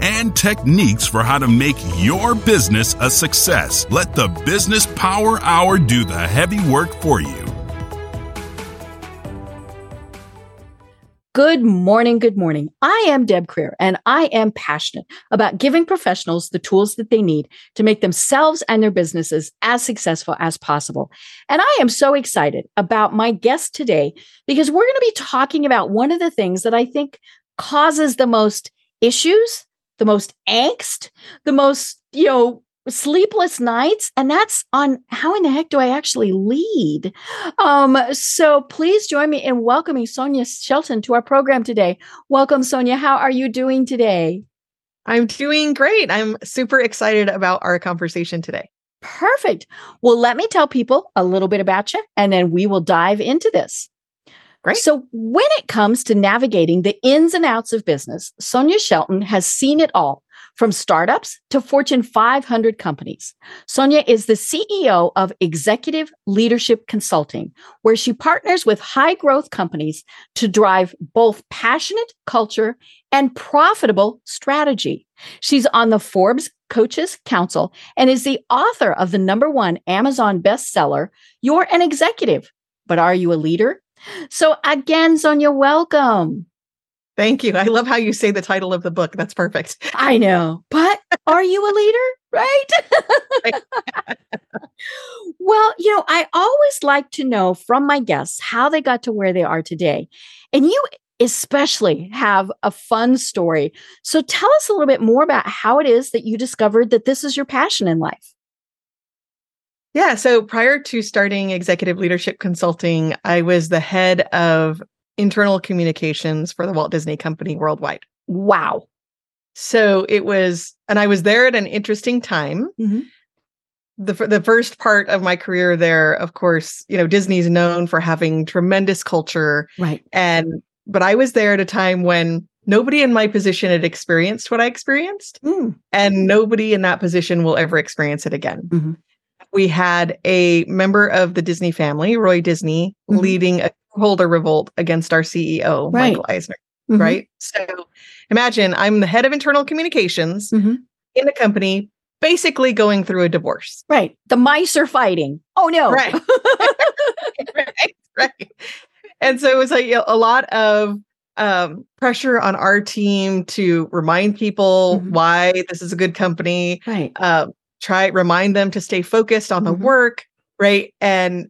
and techniques for how to make your business a success. Let the Business Power Hour do the heavy work for you. Good morning. Good morning. I am Deb Creer, and I am passionate about giving professionals the tools that they need to make themselves and their businesses as successful as possible. And I am so excited about my guest today because we're going to be talking about one of the things that I think causes the most issues, the most angst, the most, you know, sleepless nights and that's on how in the heck do i actually lead? Um so please join me in welcoming Sonya Shelton to our program today. Welcome Sonya. How are you doing today? I'm doing great. I'm super excited about our conversation today. Perfect. Well let me tell people a little bit about you and then we will dive into this Great. So, when it comes to navigating the ins and outs of business, Sonya Shelton has seen it all from startups to Fortune 500 companies. Sonya is the CEO of Executive Leadership Consulting, where she partners with high growth companies to drive both passionate culture and profitable strategy. She's on the Forbes Coaches Council and is the author of the number one Amazon bestseller, You're an Executive, but Are You a Leader? So, again, Sonya, welcome. Thank you. I love how you say the title of the book. That's perfect. I know. But are you a leader? Right? well, you know, I always like to know from my guests how they got to where they are today. And you especially have a fun story. So tell us a little bit more about how it is that you discovered that this is your passion in life. Yeah. So prior to starting executive leadership consulting, I was the head of internal communications for the Walt Disney Company worldwide. Wow. So it was, and I was there at an interesting time. Mm-hmm. The, the first part of my career there, of course, you know, Disney's known for having tremendous culture. Right. And, but I was there at a time when nobody in my position had experienced what I experienced. Mm. And nobody in that position will ever experience it again. Mm-hmm. We had a member of the Disney family, Roy Disney, mm-hmm. leading a holder revolt against our CEO, right. Michael Eisner. Mm-hmm. Right. So imagine I'm the head of internal communications mm-hmm. in the company, basically going through a divorce. Right. The mice are fighting. Oh no. Right. right. Right. And so it was like you know, a lot of um, pressure on our team to remind people mm-hmm. why this is a good company. Right. Uh, try remind them to stay focused on the mm-hmm. work. Right. And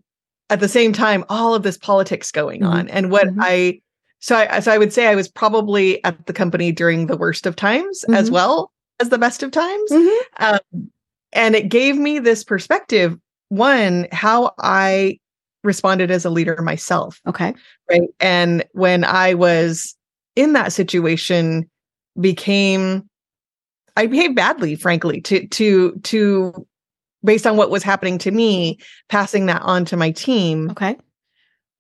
at the same time all of this politics going mm-hmm. on and what mm-hmm. i so I, so I would say I was probably at the company during the worst of times mm-hmm. as well as the best of times. Mm-hmm. Um, and it gave me this perspective one, how I responded as a leader myself. Okay. Right. And when I was in that situation, became, I behaved badly, frankly, to, to, to based on what was happening to me, passing that on to my team. Okay.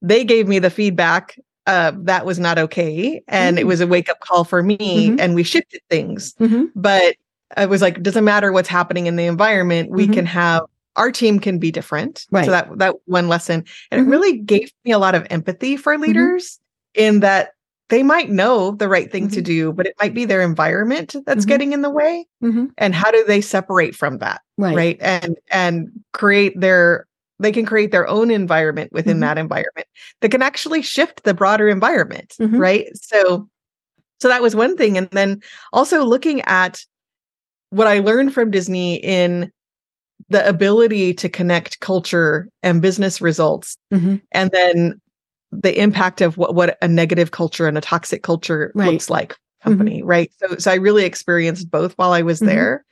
They gave me the feedback uh, that was not okay. And mm. it was a wake up call for me. Mm-hmm. And we shifted things. Mm-hmm. But I was like, doesn't matter what's happening in the environment. We mm-hmm. can have our team can be different. Right. So that that one lesson. And it mm-hmm. really gave me a lot of empathy for mm-hmm. leaders in that they might know the right thing mm-hmm. to do, but it might be their environment that's mm-hmm. getting in the way. Mm-hmm. And how do they separate from that? Right. right. And and create their they can create their own environment within mm-hmm. that environment that can actually shift the broader environment. Mm-hmm. Right. So so that was one thing. And then also looking at what I learned from Disney in the ability to connect culture and business results mm-hmm. and then the impact of what, what a negative culture and a toxic culture right. looks like company mm-hmm. right so so i really experienced both while i was mm-hmm. there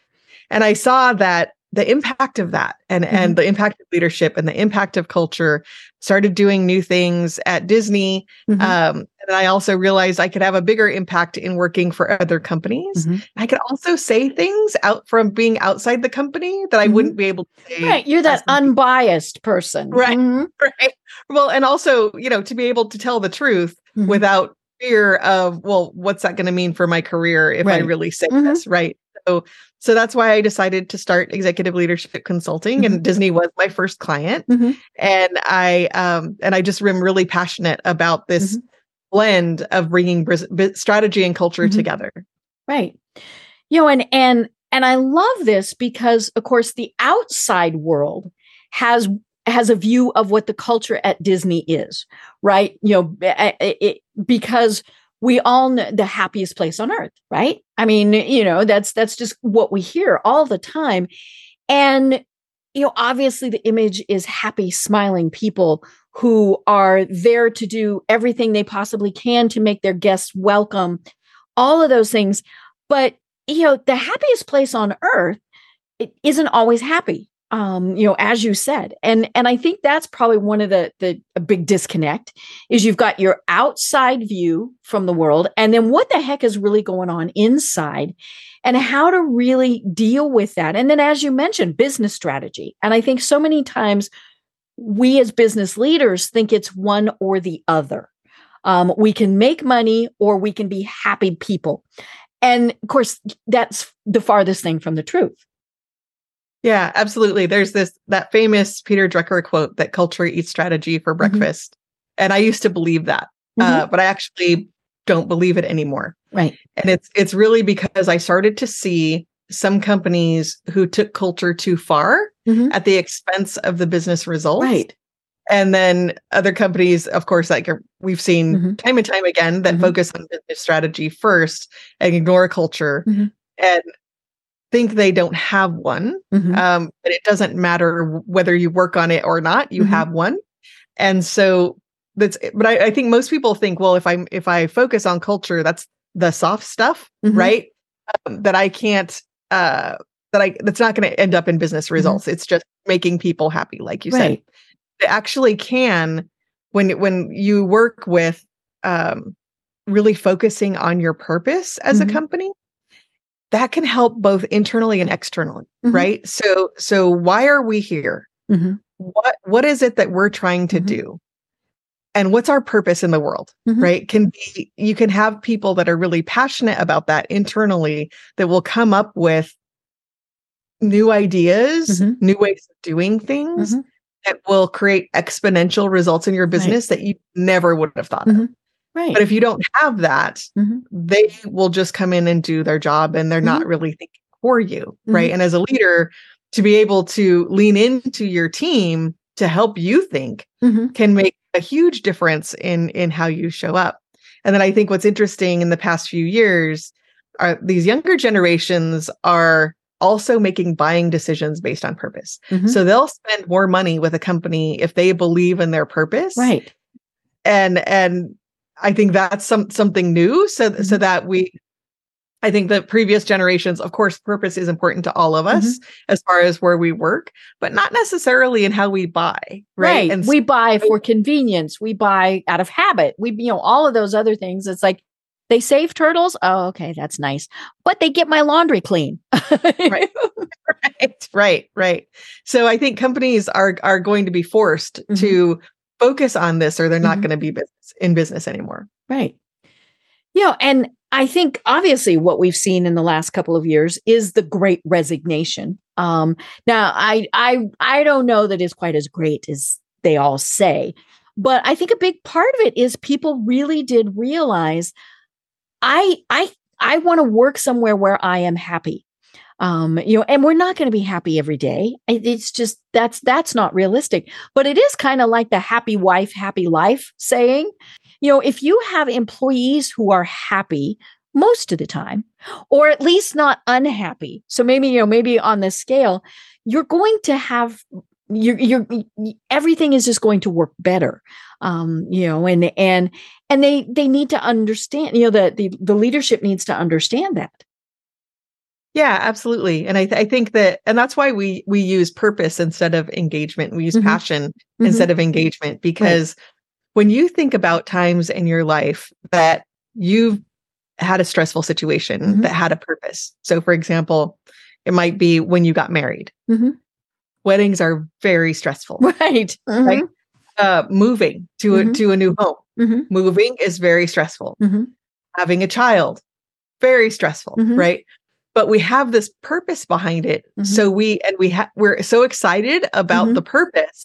and i saw that the impact of that and mm-hmm. and the impact of leadership and the impact of culture started doing new things at disney mm-hmm. um, and i also realized i could have a bigger impact in working for other companies mm-hmm. i could also say things out from being outside the company that i mm-hmm. wouldn't be able to say right you're that unbiased person right mm-hmm. right well and also you know to be able to tell the truth mm-hmm. without fear of well what's that going to mean for my career if right. i really say this right so so that's why I decided to start executive leadership consulting mm-hmm. and Disney was my first client. Mm-hmm. And I um and I just am really passionate about this mm-hmm. blend of bringing strategy and culture mm-hmm. together. Right. You know and and and I love this because of course the outside world has has a view of what the culture at Disney is, right? You know, it, it, because we all know the happiest place on earth, right? I mean, you know, that's that's just what we hear all the time. And you know, obviously the image is happy, smiling people who are there to do everything they possibly can to make their guests welcome, all of those things. But you know, the happiest place on earth it isn't always happy um you know as you said and and i think that's probably one of the the big disconnect is you've got your outside view from the world and then what the heck is really going on inside and how to really deal with that. And then as you mentioned business strategy. And i think so many times we as business leaders think it's one or the other. Um, we can make money or we can be happy people. And of course that's the farthest thing from the truth yeah, absolutely. There's this that famous Peter Drucker quote that culture eats strategy for mm-hmm. breakfast. Mm-hmm. And I used to believe that. Uh, mm-hmm. Uh, but I actually don't believe it anymore. Right. And it's it's really because I started to see some companies who took culture too far mm-hmm. at the expense of the business results. Right. And then other companies, of course, like we've seen mm-hmm. time and time again, that mm-hmm. focus on business strategy first and ignore culture. And think they don't have one. Mm-hmm. Um, but it doesn't matter whether you work on it or not, you mm-hmm. have one. And so that's but I, I, think most people think, well, if I if I focus on culture, that's the soft stuff, mm-hmm. right? Um, that I can't uh that I that's not going to end up in business mm-hmm. results. It's just making people happy, like you right. said. It actually can when when you work with um really focusing on your purpose as a mm-hmm. company that can help both internally and externally mm-hmm. right so so why are we here mm-hmm. what what is it that we're trying to mm-hmm. do and what's our purpose in the world mm-hmm. right can be you can have people that are really passionate about that internally that will come up with new ideas mm-hmm. new ways of doing things mm-hmm. that will create exponential results in your business right. that you never would have thought of Right. But if you don't have that, mm-hmm. they will just come in and do their job and they're mm-hmm. not really thinking for you. Mm-hmm. Right. And as a leader, to be able to lean into your team to help you think mm-hmm. can make a huge difference in in how you show up. And then I think what's interesting in the past few years are these younger generations are also making buying decisions based on purpose. Mm-hmm. So they'll spend more money with a company if they believe in their purpose. Right. And and I think that's some something new. So mm-hmm. so that we I think the previous generations, of course, purpose is important to all of us mm-hmm. as far as where we work, but not necessarily in how we buy. Right. right. And we buy for convenience. We buy out of habit. We, you know, all of those other things. It's like they save turtles. Oh, okay, that's nice. But they get my laundry clean. right. right. Right. Right. So I think companies are are going to be forced mm-hmm. to focus on this or they're not mm-hmm. going to be business in business anymore. Right. You know, and I think obviously what we've seen in the last couple of years is the great resignation. Um, now I I I don't know that it's quite as great as they all say, but I think a big part of it is people really did realize I I I want to work somewhere where I am happy um you know and we're not going to be happy every day. It's just that's that's not realistic. But it is kind of like the happy wife happy life saying you know if you have employees who are happy most of the time or at least not unhappy so maybe you know maybe on this scale you're going to have you're, you're everything is just going to work better. Um you know and and and they they need to understand you know the the, the leadership needs to understand that Yeah, absolutely. And I, th- I think that, and that's why we we use purpose instead of engagement. We use mm-hmm. passion mm-hmm. instead of engagement because right. when you think about times in your life that you've had a stressful situation mm-hmm. that had a purpose. So, for example, it might be when you got married. Mm-hmm. Weddings are very stressful, right? Right. Uh, moving to a, mm-hmm. to a new home. Mm-hmm. Moving is very stressful. Having a child, very stressful, right? But we have this purpose behind it mm-hmm. so we and we have we're so excited about mm-hmm. the purpose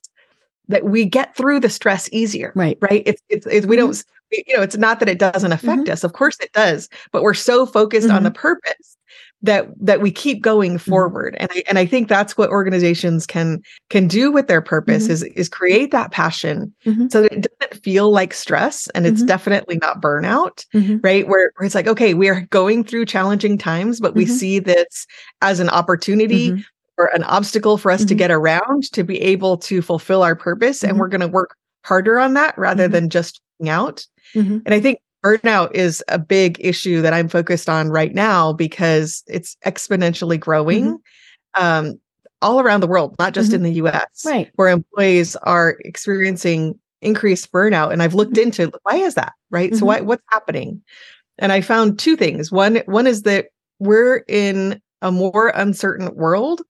that we get through the stress easier right right it's it's, it's we mm-hmm. don't you know it's not that it doesn't affect mm-hmm. us of course it does but we're so focused on the mm-hmm. purpose that that we keep going mm-hmm. forward and I, and I think that's what organizations can can do with their purpose is is create that passion so that it doesn't feel like stress and it's definitely not burnout right where, where it's like okay we are going through challenging times but we see this as an opportunity or an obstacle for us mm-hmm. to get around to be able to fulfill our purpose. Mm-hmm. And we're going to work harder on that rather mm-hmm. than just out. Mm-hmm. And I think burnout is a big issue that I'm focused on right now because it's exponentially growing mm-hmm. um, all around the world, not just in the US, right. where employees are experiencing increased burnout. And I've looked into why is that, right? So why, what's happening? And I found two things. One, one is that we're in a more uncertain world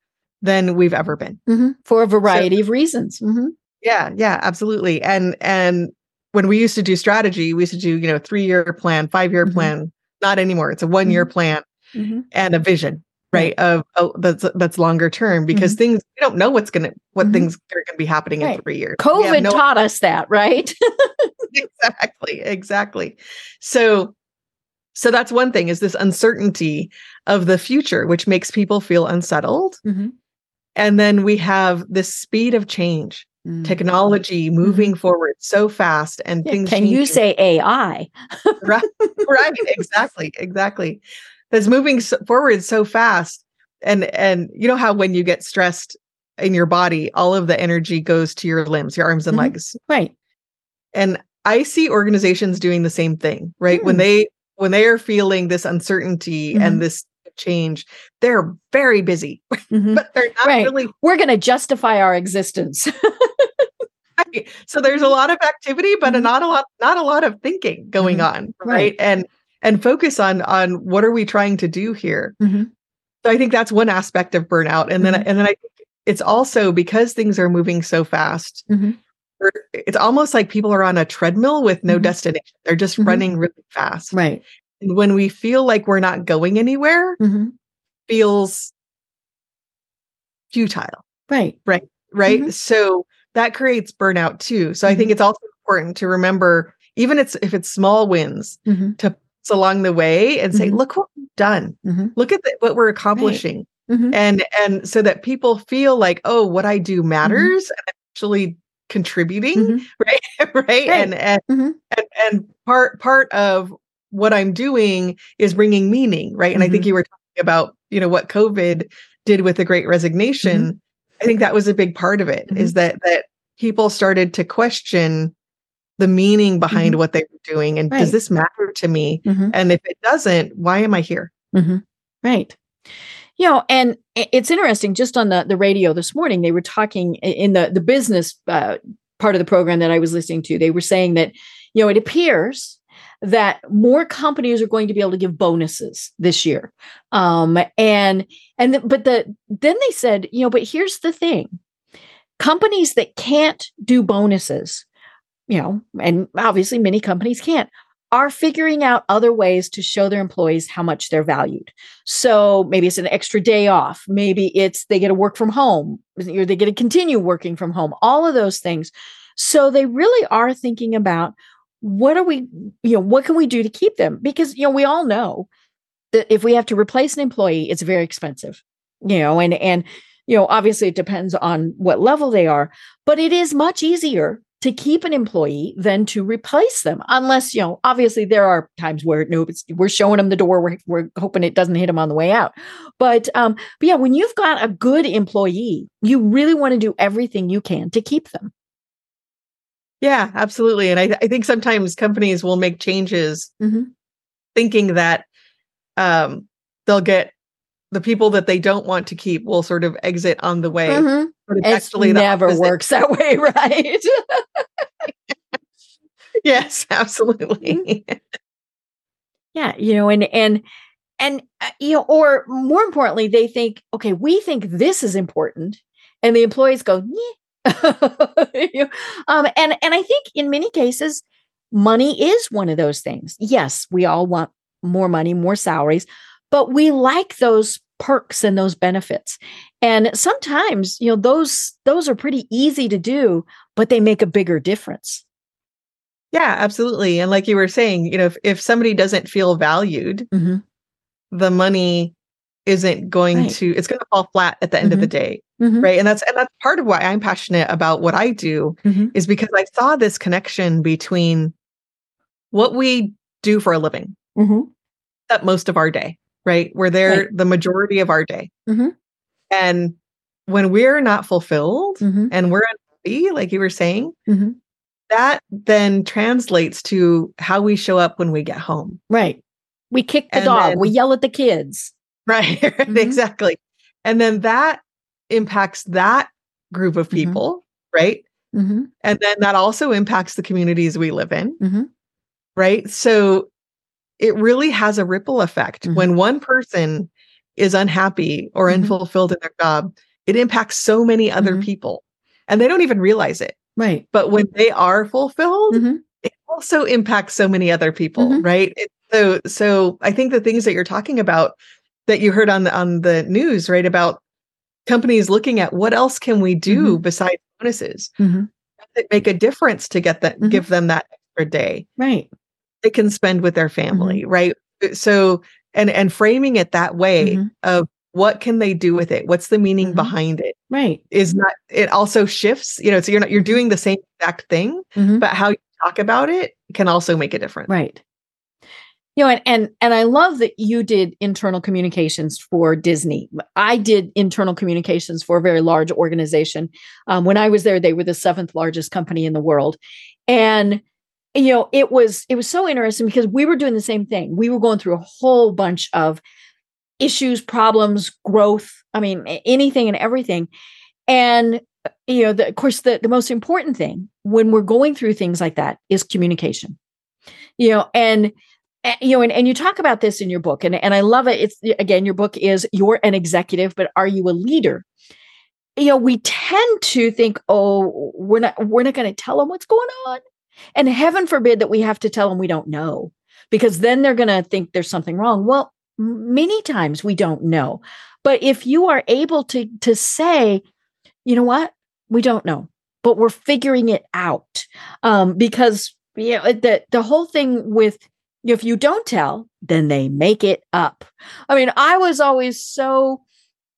than we've ever been mm-hmm. for a variety so, of reasons. Mm-hmm. Yeah, yeah, absolutely. And and when we used to do strategy, we used to do you know three year plan, five year mm-hmm. plan. Not anymore. It's a one year mm-hmm. plan mm-hmm. and a vision, right? Of oh, that's that's longer term because mm-hmm. things we don't know what's gonna what things are gonna be happening right. in three years. COVID no- taught us that, right? exactly, exactly. So so that's one thing is this uncertainty of the future, which makes people feel unsettled. Mm-hmm. And then we have this speed of change, mm. technology moving mm-hmm. forward so fast and yeah, things. Can changing. you say AI? right, right, exactly, exactly. That's moving forward so fast. And and you know how when you get stressed in your body, all of the energy goes to your limbs, your arms and mm-hmm. legs. Right. And I see organizations doing the same thing, right? Mm. When they when they are feeling this uncertainty mm-hmm. and this change, they're very busy, mm-hmm. but they're not right. really. We're going to justify our existence. right. So there's a lot of activity, but mm-hmm. not a lot, not a lot of thinking going mm-hmm. on, right? right? And and focus on on what are we trying to do here. Mm-hmm. So I think that's one aspect of burnout, and then mm-hmm. and then I think it's also because things are moving so fast. Mm-hmm. It's almost like people are on a treadmill with no destination. They're just running really fast. Right And when we feel like we're not going anywhere mm-hmm. feels futile right right right mm-hmm. so that creates burnout too so mm-hmm. i think mm-hmm. it's also important to remember even it's if it's small wins mm-hmm. to along the way and say mm-hmm. look what we've done look at the, what we're accomplishing right. and and so that people feel like oh what i do matters and actually contributing right? right right and and, and and part part of what I'm doing is bringing meaning, right? And mm-hmm. I think mm-hmm. you were talking about, you know, what COVID did with the great resignation. Mm-hmm. I think that was a big part of it mm-hmm. is that that people started to question the meaning behind mm-hmm. what they were doing and right. does this matter to me? Mm-hmm. And if it doesn't, why am I here? Right. You know, and it's interesting. Just on the the radio this morning, they were talking in the the business uh, part of the program that I was listening to. They were saying that you know it appears that more companies are going to be able to give bonuses this year. Um, and and but the then they said, you know, but here's the thing: companies that can't do bonuses, you know, and obviously many companies can't, are figuring out other ways to show their employees how much they're valued. So maybe it's an extra day off, maybe it's they get to work from home, or they get to continue working from home. All of those things. So they really are thinking about what are we you know what can we do to keep them? Because you know we all know that if we have to replace an employee it's very expensive you know and and you know obviously it depends on what level they are but it is much easier to keep an employee than to replace them unless you know obviously there are times where no we're showing them the door we're, we're hoping it doesn't hit them on the way out but um but yeah when you've got a good employee you really want to do everything you can to keep them yeah, absolutely. And I, I think sometimes companies will make changes mm-hmm. thinking that um, they'll get the people that they don't want to keep will sort of exit on the way. Mhm. But It actually never opposite. works that way, right? Yes, absolutely. yeah, you know, and and and uh, you know, or more importantly, they think, okay, we think this is important, and the employees go, yeah. You um, and and I think in many cases, money is one of those things. Yes, we all want more money, more salaries, but we like those perks and those benefits. And sometimes, you know, those those are pretty easy to do, but they make a bigger difference. yeah, absolutely. And like you were saying, you know, if, if somebody doesn't feel valued, Mhm. the money isn't going Right. to it's going to fall flat at the end of the day Mhm. right and that's and that's part of why i'm passionate about what i do Mhm. is because i saw this connection between what we do for a living Mhm. that most of our day right we're there Right. the majority of our day Mhm. and when we're not fulfilled Mhm. and we're unhappy like you were saying Mhm. that then translates to how we show up when we get home Right. We kick the And dog. then- we yell at the kids. Right, right, exactly. And then that impacts that group of Mhm. people, right? Mm-hmm. And then that also impacts the communities we live in, Mhm. right? So it really has a ripple effect. Mhm. When one person is unhappy or Mhm. unfulfilled in their job, it impacts so many other people. And they don't even realize it. Right. But when they are fulfilled, it also impacts so many other people, right? It, so so I think the things that you're talking about that you heard on the on the news, right, about companies looking at what else can we do Mhm. besides bonuses Mhm. that make a difference to get that Mhm. give them that extra day Right. they can spend with their family, right? So and and framing it that way Mhm. of what can they do with it? What's the meaning Mhm. behind it? Right. Is not it also shifts, you know, so you're not you're doing the same exact thing, but how you talk about it can also make a difference. Right. You know, and, and and I love that you did internal communications for Disney. I did internal communications for a very large organization. Um, when I was there, they were the seventh largest company in the world, and you know, it was it was so interesting because we were doing the same thing. We were going through a whole bunch of issues, problems, growth. I mean, anything and everything, and you know, the, of course, the the most important thing when we're going through things like that is communication. You know, and uh, you know, and, and you talk about this in your book, and, and I love it. It's again, your book is You're an Executive, but Are You a Leader? You know, we tend to think, oh, we're not we're not going to tell them what's going on. And heaven forbid that we have to tell them we don't know, because then they're going to think there's something wrong. Well, many times we don't know. But if you are able to to say, you know what, we don't know, but we're figuring it out, um, because you know the the whole thing with if you don't tell, then they make it up. I mean, I was always so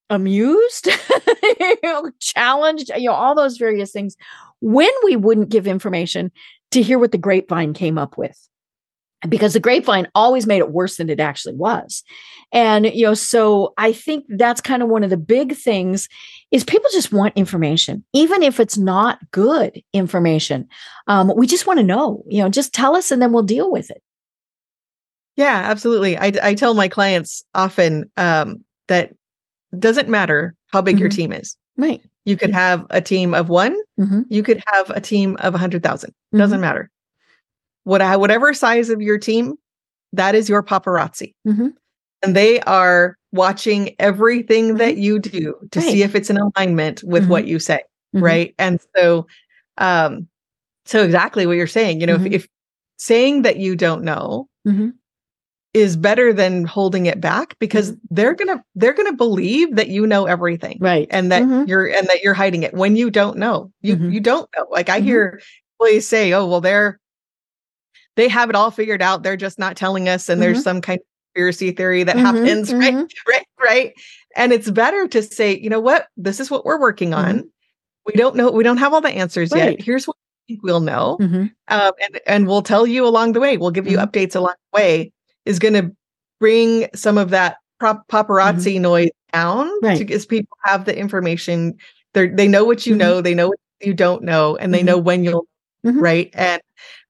amused, you know, challenged, you know, all those various things when we wouldn't give information to hear what the grapevine came up with. Because the grapevine always made it worse than it actually was. And, you know, so I think that's kind of one of the big things is people just want information, even if it's not good information. Um, we just want to know, you know, just tell us and then we'll deal with it. Yeah, absolutely. I, I tell my clients often um, that doesn't matter how big your Mhm. team is. Right. You could have a team of one. Mm-hmm. You could have a team of a hundred thousand. Doesn't matter. What whatever size of your team, that is your paparazzi, Mhm. and they are watching everything that you do to see Mm-hmm. If it's in alignment with Mhm. what you say. Mhm. Right. And so, um, so exactly what you're saying. You know, if, if saying that you don't know Mhm. Is better than holding it back because they're gonna they're gonna believe that you know everything Right. and that Mhm. you're and that you're hiding it when you don't know you Mhm. you don't know like i Mhm. hear employees say oh well they're they have it all figured out they're just not telling us and there's some kind of conspiracy theory that Mhm, happens right right right and it's better to say you know what this is what we're working on we don't know we don't have all the answers Mm-hmm. Right. yet here's what we'll know um, and and we'll tell you along the way. We'll give you updates along the way. Is going to bring some of that prop- paparazzi noise down Mm-hmm. Right. because people have the information. They they know what you Mhm. know. They know what you don't know, and they Mhm. know when you'll Mhm. right. And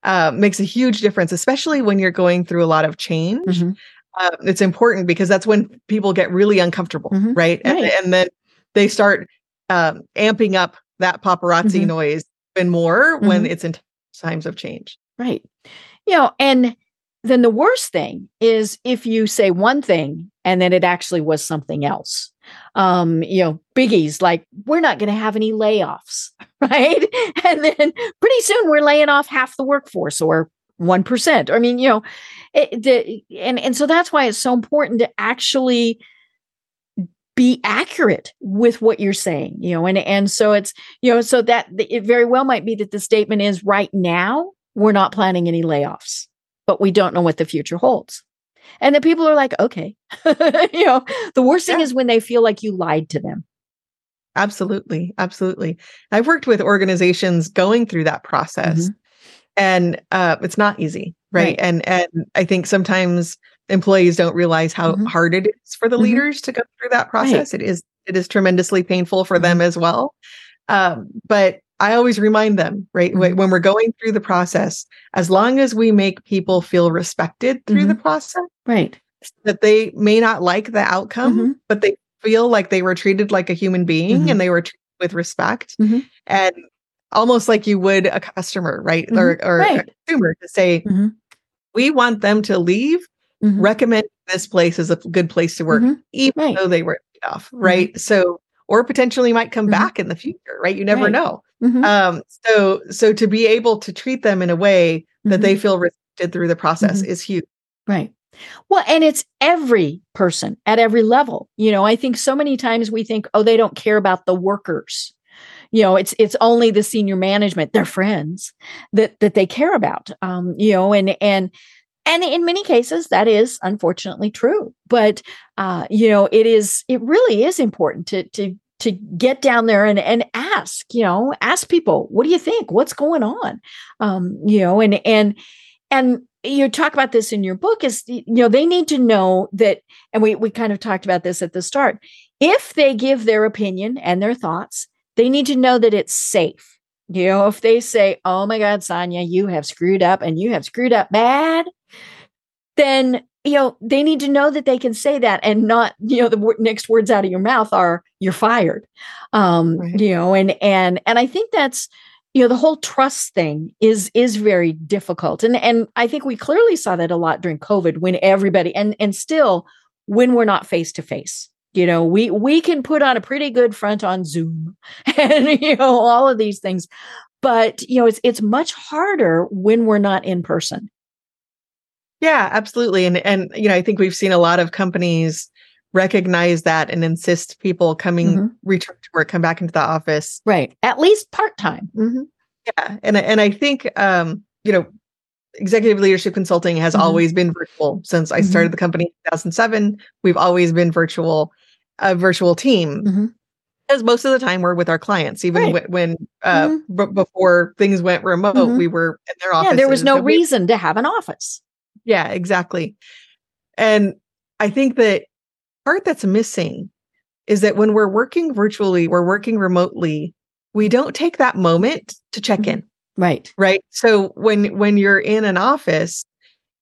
uh, makes a huge difference, especially when you're going through a lot of change. Mhm. uh, it's important because that's when people get really uncomfortable, right? And, Right. and then they start um, amping up that paparazzi noise even more when it's in times of change. Right. You know, and then the worst thing is if you say one thing and then it actually was something else. Um, you know, biggies like we're not going to have any layoffs, right? And then pretty soon we're laying off half the workforce or 1%. I mean, you know, it, the, and and so that's why it's so important to actually be accurate with what you're saying, you know, and and so it's, you know, so that it very well might be that the statement is right now we're not planning any layoffs, but we don't know what the future holds. And the people are like, okay, you know, the worst thing Yeah. is when they feel like you lied to them. Absolutely. Absolutely. I've worked with organizations going through that process and uh, it's not easy. Right? Right. And, and I think sometimes employees don't realize how Mhm. hard it is for the Mhm. leaders to go through that process. It is, it is tremendously painful for them as well. Um, but I always remind them, right, Mhm. when we're going through the process, as long as we make people feel respected through the process, Right. that they may not like the outcome, Mhm. but they feel like they were treated like a human being Mhm. and they were treated with respect Mhm. and almost like you would a customer, right? Or, or a consumer to say, we want them to leave, recommend this place is a good place to work, even Right. though they were off, right? So, or potentially might come back in the future, right? You never Right. know. Mhm. Um, so, so to be able to treat them in a way that Mhm. they feel respected through the process Mhm. is huge. Right. Well, and it's every person at every level. You know, I think so many times we think, oh, they don't care about the workers. You know, it's it's only the senior management, their friends that that they care about. Um, you know, and and and in many cases that is unfortunately true. But uh, you know, it is it really is important to to to get down there and and ask, you know, ask people, what do you think? What's going on? Um, you know, and and and you talk about this in your book is you know they need to know that and we we kind of talked about this at the start if they give their opinion and their thoughts they need to know that it's safe you know if they say oh my god Sonya you have screwed up and you have screwed up bad then you know they need to know that they can say that and not you know the wor- next words out of your mouth are you're fired. Um Right. you know and and and i think that's you know the whole trust thing is is very difficult. And and i think we clearly saw that a lot during covid when everybody and and still when we're not face to face. You know we we can put on a pretty good front on zoom and you know all of these things but you know it's it's much harder when we're not in person Yeah, absolutely. And and you know, I think we've seen a lot of companies recognize that and insist people coming Mhm. return to work, come back into the office. right at least part-time Yeah. And I- and I think um, you know, executive leadership consulting has Mhm. always been virtual since I started the company in 2007. We've always been virtual, a virtual team. Mhm. Because most of the time we're with our clients, even Right. when uh, Mhm. b- before things went remote, Mhm. we were in their office. yeah there was no reason to have an office Yeah, exactly. And I think that part that's missing is that when we're working virtually, we're working remotely, we don't take that moment to check Mhm. in, right right? So when when you're in an office,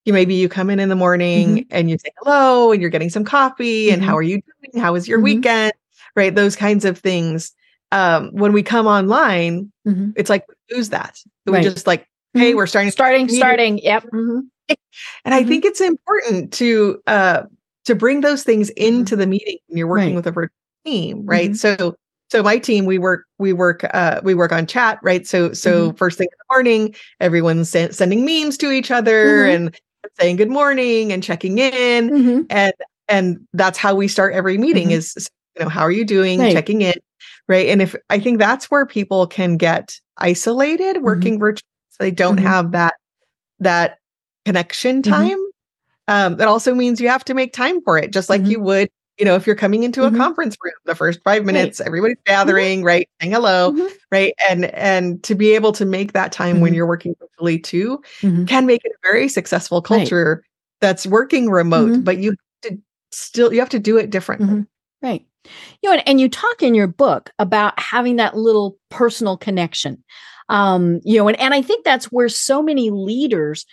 you maybe you come in in the morning and you say hello and you're getting some coffee and Mhm. how are you doing? How was your Mhm. weekend? Right? Those kinds of things. Um, when we come online, Mhm. it's like we lose that. We Right. just like, hey, Mhm. we're starting starting starting yep And I Mhm. think it's important to uh to bring those things into the meeting when you're working Right. with a virtual team, right? Mhm. So so my team we work we work uh we work on chat, right? So so Mm-hmm. first thing in the morning, everyone's sen- sending memes to each other Mhm. and saying good morning and checking in Mhm. and and that's how we start every meeting is you know how are you doing Right. checking in right and if i think that's where people can get isolated working virtually so they don't have that that connection Mhm. time um that also means you have to make time for it just like Mhm. you would you know if you're coming into a Mhm. conference room the first five minutes everybody's gathering right saying hello Mhm. right and and to be able to make that time when you're working virtually too can make it a very successful Right. culture that's working remote but you have to still you have to do it differently. Right. You know, and, and you talk in your book about having that little personal connection. Um, you know, and, and I think that's where so many leaders,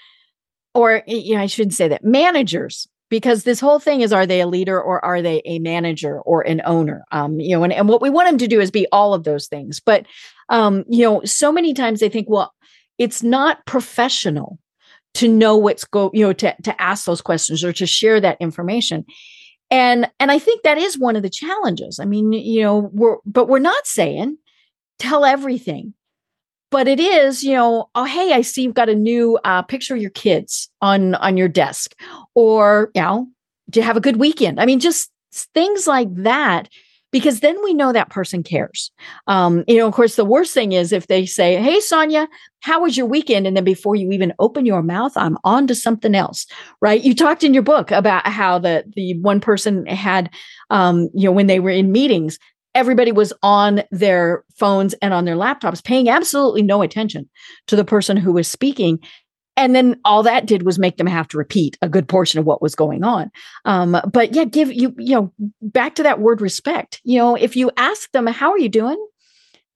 or you know, I shouldn't say that, managers because this whole thing is are they a leader or are they a manager or an owner? Um, you know and, and what we want them to do is be all of those things. But um, you know so many times they think well it's not professional to know what's go you know to, to ask those questions or to share that information. And and i think that is one of the challenges. I mean you know we're but we're not saying tell everything but it is you know oh hey i see you've got a new uh, picture of your kids on on your desk or you know do you have a good weekend i mean just things like that because then we know that person cares. Um, you know, of course, the worst thing is if they say, Hey, Sonya, how was your weekend? And then before you even open your mouth, I'm on to something else, right? You talked in your book about how the, the one person had, um, you know, when they were in meetings, everybody was on their phones and on their laptops, paying absolutely no attention to the person who was speaking. And then all that did was make them have to repeat a good portion of what was going on. Um, but yeah give you you know back to that word respect. You know if you ask them how are you doing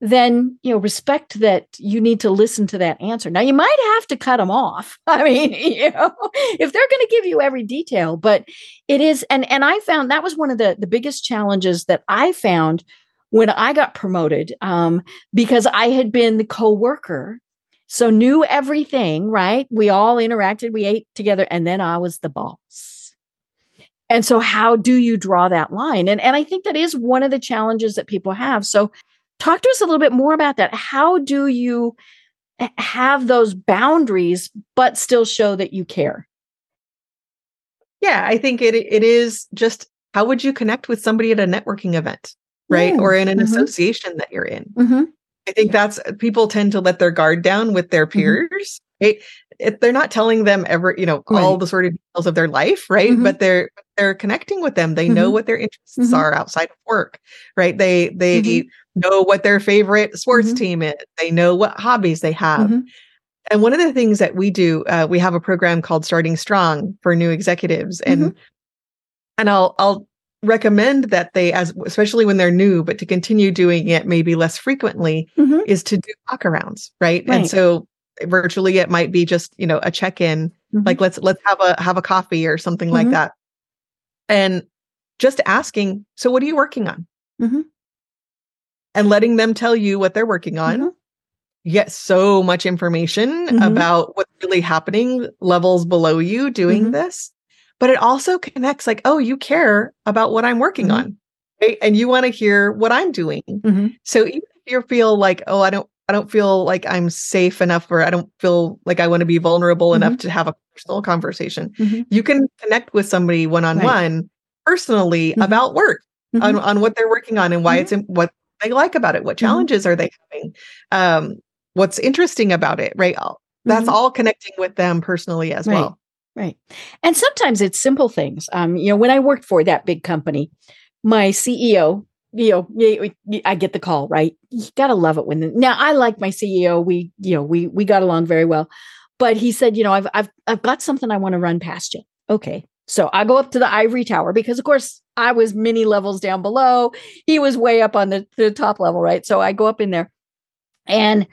then you know respect that you need to listen to that answer now you might have to cut them off i mean you know if they're going to give you every detail but it is and and i found that was one of the the biggest challenges that i found when i got promoted um, because i had been the co-worker so knew everything, right? We all interacted, we ate together, and then I was the boss. And so how do you draw that line? And and I think that is one of the challenges that people have. So talk to us a little bit more about that. How do you have those boundaries but still show that you care? Yeah, I think it it is just how would you connect with somebody at a networking event, right? Mm, or in an mm-hmm. association that you're in. Mm-hmm. I think that's people tend to let their guard down with their mm-hmm. peers. Mm-hmm. Right? It, they're not telling them ever, you know, right. all the sort of details of their life, right? Mm-hmm. But they're they're connecting with them. They know mm-hmm. what their interests mm-hmm. are outside of work, right? They they know what their favorite sports team is. They know what hobbies they have. And one of the things that we do, uh, we have a program called Starting Strong for new executives, and and I'll I'll recommend that they as especially when they're new but to continue doing it maybe less frequently mm-hmm. is to do walkarounds right? right and so virtually it might be just you know a check-in mm-hmm. like let's let's have a have a coffee or something mm-hmm. like that and just asking so what are you working on mm-hmm. And letting them tell you what they're working on mm-hmm. you get so much information mm-hmm. about what's really happening levels below you doing this but it also connects like, oh, you care about what I'm working mm-hmm. on. Right? And you want to hear what I'm doing. Mm-hmm. So even if you feel like, oh, I don't I don't feel like I'm safe enough or I don't feel like I want to be vulnerable mm-hmm. enough to have a personal conversation. Mm-hmm. You can connect with somebody one on one personally mm-hmm. about work on, mm-hmm. on what they're working on and why it's in, what they like about it. What challenges are they having? Um, what's interesting about it, right? That's all connecting with them personally as right. well. Right. And sometimes it's simple things. Um, you know, when I worked for that big company, my CEO, you know, I get the call, right? You gotta love it when the, now I like my CEO. We, you know, we we got along very well. But he said, you know, I've I've I've got something I want to run past you. Okay. So I go up to the ivory tower because of course I was many levels down below. He was way up on the, the top level, right? So I go up in there. And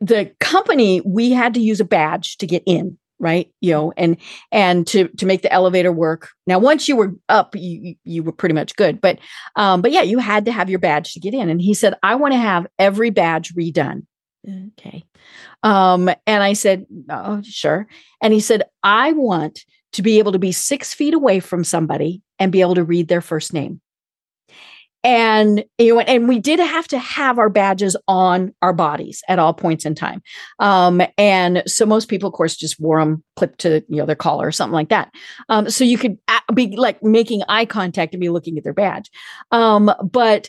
the company, we had to use a badge to get in right? You know and and to to make the elevator work. Now once you were up you you were pretty much good. But um but yeah you had to have your badge to get in. And he said i want to have every badge redone. Okay. Um and i said oh sure. And he said i want to be able to be six feet away from somebody and be able to read their first name. And you know and we did have to have our badges on our bodies at all points in time. Um, and so most people of course just wore them clipped to you know their collar or something like that. Um, so you could be like making eye contact and be looking at their badge. Um, but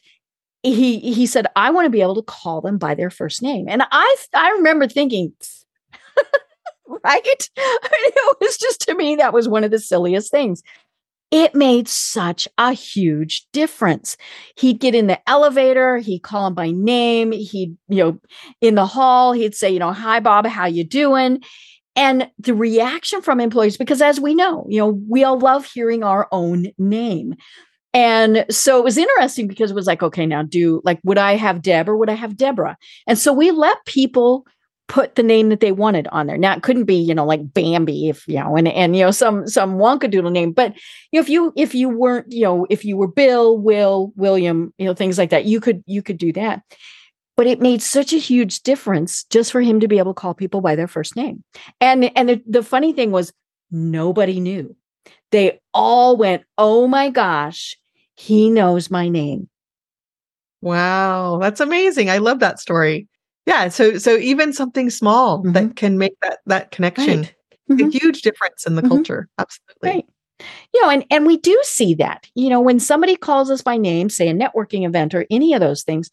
he he said i want to be able to call them by their first name. And i i remember thinking right it was just to me that was one of the silliest things it made such a huge difference. He'd get in the elevator, he'd call him by name, he'd, you know, in the hall, he'd say, you know, hi Bob, how you doing? And the reaction from employees, because as we know, you know, we all love hearing our own name. And so it was interesting because it was like, okay, now do like, would I have Deb or would I have Deborah? And so we let people put the name that they wanted on there. Now it couldn't be, you know, like Bambi if, you know, and and you know some some wonkadoodle name, but you know, if you if you weren't, you know, if you were Bill, Will, William, you know, things like that, you could you could do that. But it made such a huge difference just for him to be able to call people by their first name. And and the, the funny thing was nobody knew. They all went, "Oh my gosh, he knows my name." Wow, that's amazing. I love that story. Yeah, so so even something small mm-hmm. that can make that that connection right. mm-hmm. a huge difference in the mm-hmm. culture. Absolutely. Right. You know, and and we do see that. You know, when somebody calls us by name, say a networking event or any of those things,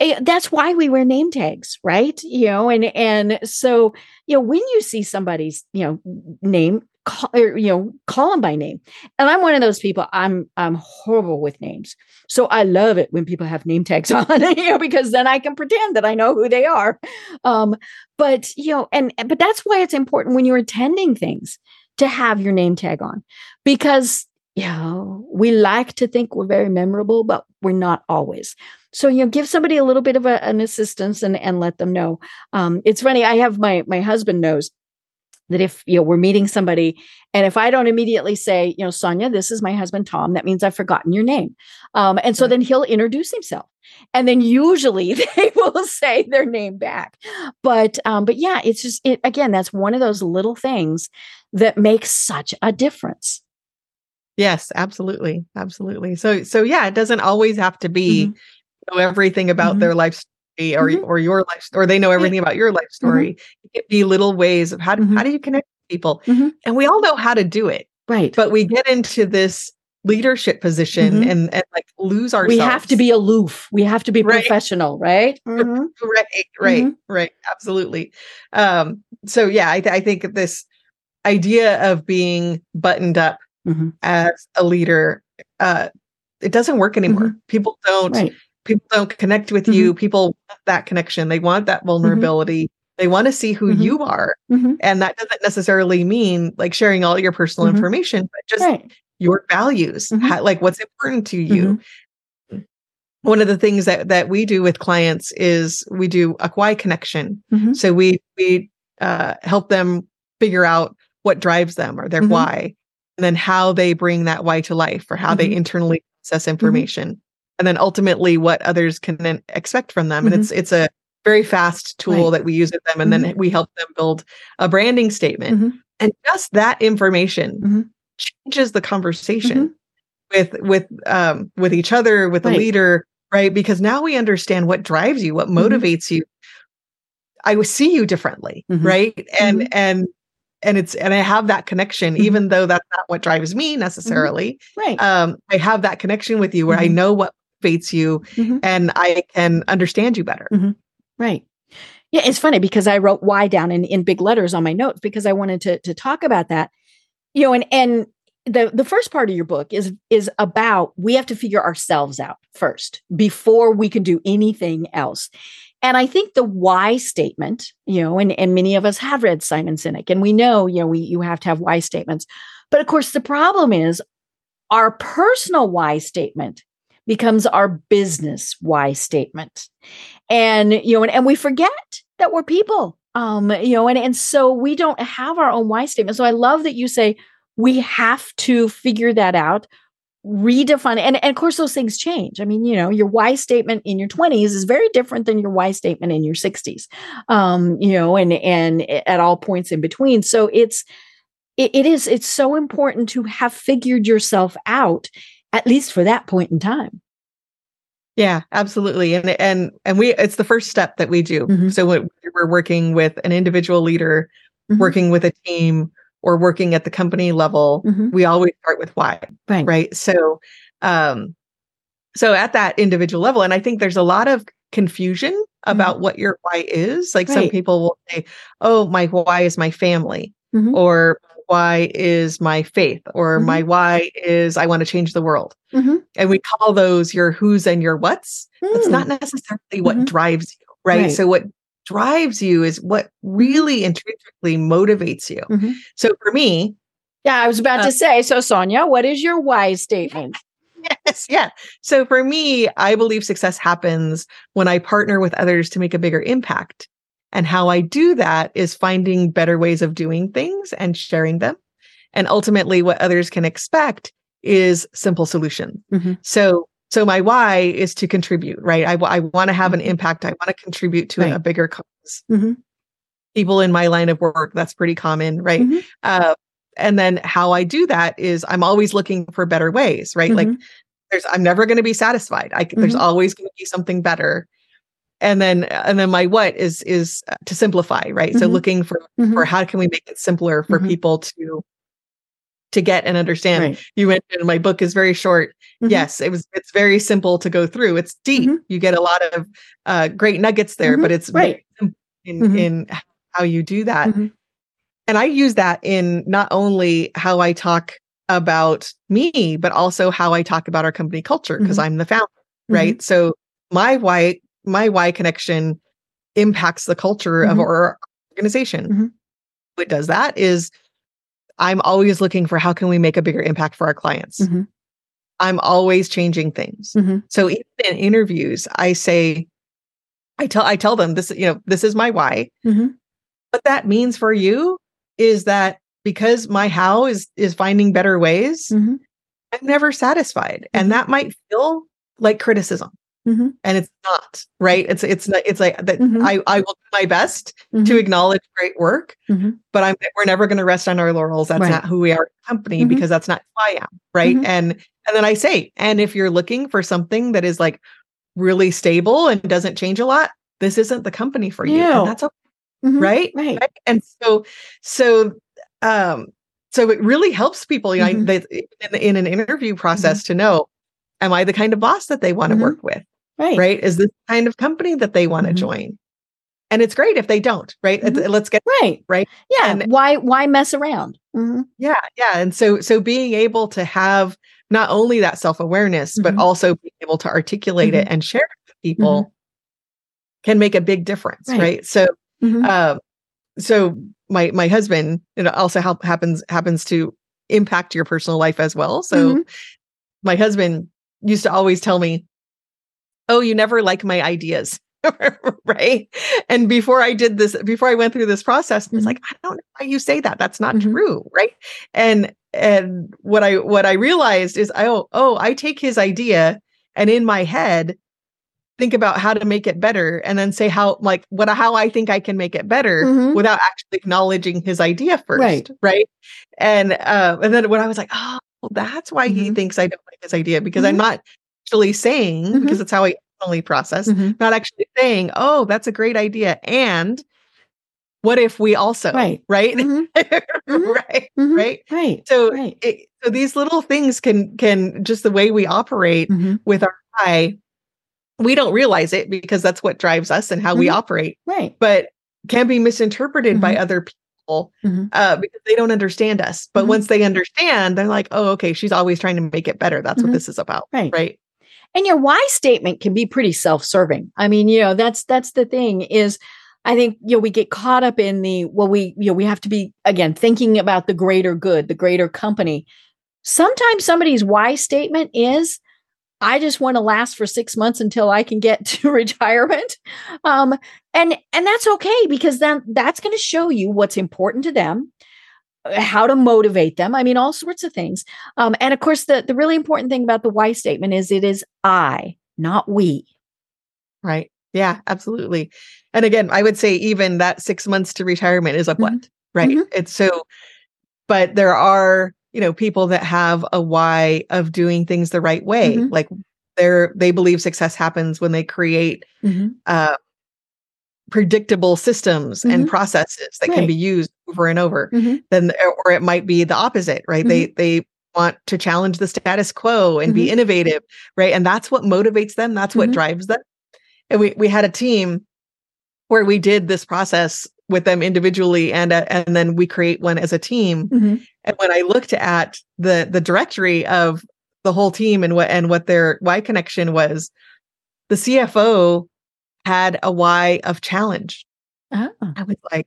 eh, that's why we wear name tags, right? You know, and and so you know when you see somebody's you know name, call, or, you know, call them by name. And I'm one of those people. I'm I'm horrible with names, so I love it when people have name tags on, you know, because then I can pretend that I know who they are. Um, but you know, and but that's why it's important when you're attending things to have your name tag on, because you know we like to think we're very memorable, but we're not always. So you know, give somebody a little bit of a, an assistance and and let them know. Um, it's funny. I have my my husband knows that if you know we're meeting somebody and if i don't immediately say you know sonya this is my husband tom that means i've forgotten your name. Um, and so then he'll introduce himself and then usually they will say their name back. But um, but yeah it's just it again that's one of those little things that makes such a difference. Yes absolutely absolutely. So so yeah it doesn't always have to be mm-hmm. know everything about mm-hmm. their life or mm-hmm. or your life or they know everything about your life mm-hmm. story mm-hmm. it be little ways of how do, mm-hmm. how do you connect with people mm-hmm. and we all know how to do it right but we get into this leadership position mm-hmm. and and like lose ourselves we have to be aloof we have to be right. professional right right right right absolutely um so yeah I, th- I think this idea of being buttoned up as a leader uh it doesn't work anymore people don't right people don't connect with mm-hmm. you people that connection they want that mm-hmm. vulnerability mm-hmm. they want to see who mm-hmm. you are mm-hmm. and that doesn't necessarily mean like sharing all your personal mm-hmm. information but just right. your values how, like what's important to you one of the things that that we do with clients is we do a why connection so we we uh, help them figure out what drives them or their why and then how they bring that why to life or how they internally process information and then ultimately what others can expect from them. Mm-hmm. And it's it's a very fast tool right. that we use with them, and mm-hmm. then we help them build a branding statement. Mm-hmm. And just that information mm-hmm. changes the conversation mm-hmm. with with um, with each other, with right. the leader, right? Because now we understand what drives you, what mm-hmm. motivates you. I see you differently, right? And and and it's and I have that connection, even though that's not what drives me necessarily. Mm-hmm. Right. Um, I have that connection with you where mm-hmm. I know what motivates you mm-hmm. and I can understand you better. Mm-hmm. Right. Yeah, it's funny because I wrote why down in, in big letters on my notes because I wanted to to talk about that. You know, and and the the first part of your book is is about we have to figure ourselves out first before we can do anything else. And I think the why statement, you know, and, and many of us have read Simon Sinek, and we know, you know, we you have to have why statements. But of course, the problem is our personal why statement becomes our business why statement. And, you know, and, and we forget that we're people. Um, you know, and, and so we don't have our own why statement. So I love that you say we have to figure that out, redefine. And, and of course, those things change. I mean, you know, your why statement in your 20s is very different than your why statement in your 60s. Um, you know, and and at all points in between. So it's it, it is it's so important to have figured yourself out at least for that point in time. Yeah, absolutely. And and and we it's the first step that we do. Mm-hmm. So when we're working with an individual leader, mm-hmm. working with a team or working at the company level, mm-hmm. we always start with why. Right. Right. So um so at that individual level and I think there's a lot of confusion about mm-hmm. what your why is. Like right. some people will say, "Oh, my why is my family." Mm-hmm. Or why is my faith or mm-hmm. my why is I want to change the world. Mm-hmm. And we call those your who's and your what's. Mm. It's not necessarily what mm-hmm. drives you, right? right? So what drives you is what mm-hmm. really intrinsically motivates you. Mm-hmm. So for me, yeah, I was about uh, to say, so Sonya, what is your why statement? Yes, yeah. So for me, I believe success happens when I partner with others to make a bigger impact. And how I do that is finding better ways of doing things and sharing them. And ultimately, what others can expect is simple solution. Mm-hmm. So, so my why is to contribute, right? I, I want to have an mm-hmm. impact. I want to contribute to right. a bigger cause. Mm-hmm. People in my line of work, that's pretty common, right? Mm-hmm. Uh, and then how I do that is I'm always looking for better ways, right? Like mm-hmm. there's, I'm never going to be satisfied. I, there's mm-hmm. always going to be something better and then and then my what is is uh, to simplify right mm-hmm. so looking for mm-hmm. for how can we make it simpler for mm-hmm. people to to get and understand right. you mentioned my book is very short mm-hmm. yes it was it's very simple to go through it's deep mm-hmm. you get a lot of uh, great nuggets there but mm-hmm. it's right in in how you do that and i use that in not only how i talk about me but also how i talk about our company culture because i'm the founder right so my why my why connection impacts the culture mm-hmm. of our organization. Mm-hmm. What does that is I'm always looking for how can we make a bigger impact for our clients. Mm-hmm. I'm always changing things. Mm-hmm. So even in interviews, I say, I tell I tell them this, you know, this is my why. Mm-hmm. What that means for you is that because my how is is finding better ways, mm-hmm. I'm never satisfied. And that might feel like criticism. Mm-hmm. And it's not right. It's it's not. It's like that. Mm-hmm. I I will do my best mm-hmm. to acknowledge great work, mm-hmm. but I'm we're never going to rest on our laurels. That's right. not who we are, company, mm-hmm. because that's not who I am. Right. Mm-hmm. And and then I say, and if you're looking for something that is like really stable and doesn't change a lot, this isn't the company for you. And that's okay. Right? right. Right. And so so um so it really helps people you know, they, in, in, an interview process to know am i the kind of boss that they want to work with Right. Right. Is this kind of company that they want to mm-hmm. join? And it's great if they don't, right? Mm-hmm. Let's get right. Right. Yeah. And, why why mess around? Mm-hmm. Yeah. Yeah. And so so being able to have not only that self-awareness, but mm-hmm. also being able to articulate it mm-hmm. and share it with people mm-hmm. can make a big difference. Right. right? So um, so my my husband it also help happens happens to impact your personal life as well. So my husband used to always tell me oh, you never like my ideas. right. And before I did this, before I went through this process, mm-hmm. like, I don't know why you say that. That's not mm-hmm. true. Right. And and what I what I realized is I oh, oh, I take his idea and in my head think about how to make it better and then say how like what how I think I can make it better mm-hmm. without actually acknowledging his idea first. Right. Right. And uh and then when I was like, oh, that's why he mm-hmm. thinks I don't like his idea because I'm mm-hmm. not actually saying, mm-hmm. because it's how I only process, mm-hmm. not actually saying, oh, that's a great idea. And what if we also, right, right, mm-hmm. mm-hmm. right, mm-hmm. right, right. So, right. It, so these little things can can just the way we operate mm-hmm. with our eye, we don't realize it because that's what drives us and how we operate, right? But can be misinterpreted by other people mm-hmm. uh, because they don't understand us. But mm-hmm. once they understand, they're like, oh, okay, she's always trying to make it better. That's mm-hmm. what this is about. Right. Right. And your why statement can be pretty self-serving. I mean, you know, that's that's the thing is I think you know we get caught up in the well we you know we have to be again thinking about the greater good, the greater company. Sometimes somebody's why statement is I just want to last for 6 months until I can get to retirement. Um and and that's okay because then that's going to show you what's important to them how to motivate them. I mean, all sorts of things. Um, and of course, the, the really important thing about the why statement is it is I, not we. Right. Yeah, absolutely. And again, I would say even that six months to retirement is a mm-hmm. what, right? Mm-hmm. It's so, but there are, you know, people that have a why of doing things the right way. Mm-hmm. Like they're, they believe success happens when they create, mm-hmm. uh, predictable systems mm-hmm. and processes that right. can be used over and over mm-hmm. then or it might be the opposite right mm-hmm. they they want to challenge the status quo and be mm-hmm. innovative right and that's what motivates them that's what mm-hmm. drives them and we we had a team where we did this process with them individually and uh, and then we create one as a team mm-hmm. and when i looked at the the directory of the whole team and what and what their why connection was the cfo had a why of challenge. Oh. I was like,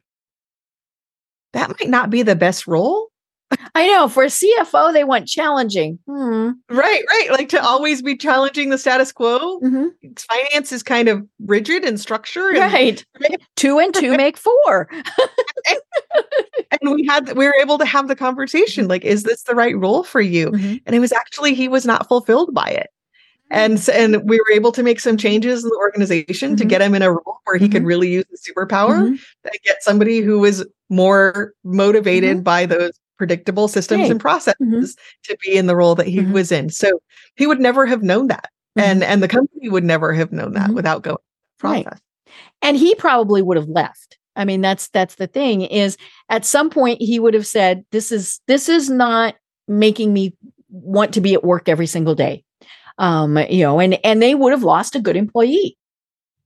that might not be the best role. I know for a CFO, they want challenging. Hmm. Right, right. Like to always be challenging the status quo. Mm-hmm. Finance is kind of rigid and structured. Right. And- two and two make four. and we had we were able to have the conversation mm-hmm. like is this the right role for you mm-hmm. and it was actually he was not fulfilled by it and and we were able to make some changes in the organization mm-hmm. to get him in a role where he mm-hmm. could really use the superpower mm-hmm. and get somebody who was more motivated mm-hmm. by those predictable systems and mm-hmm. processes to be in the role that he mm-hmm. was in so he would never have known that and and the company would never have known that without going process right. and he probably would have left i mean that's that's the thing is at some point he would have said this is this is not making me want to be at work every single day um, you know, and and they would have lost a good employee.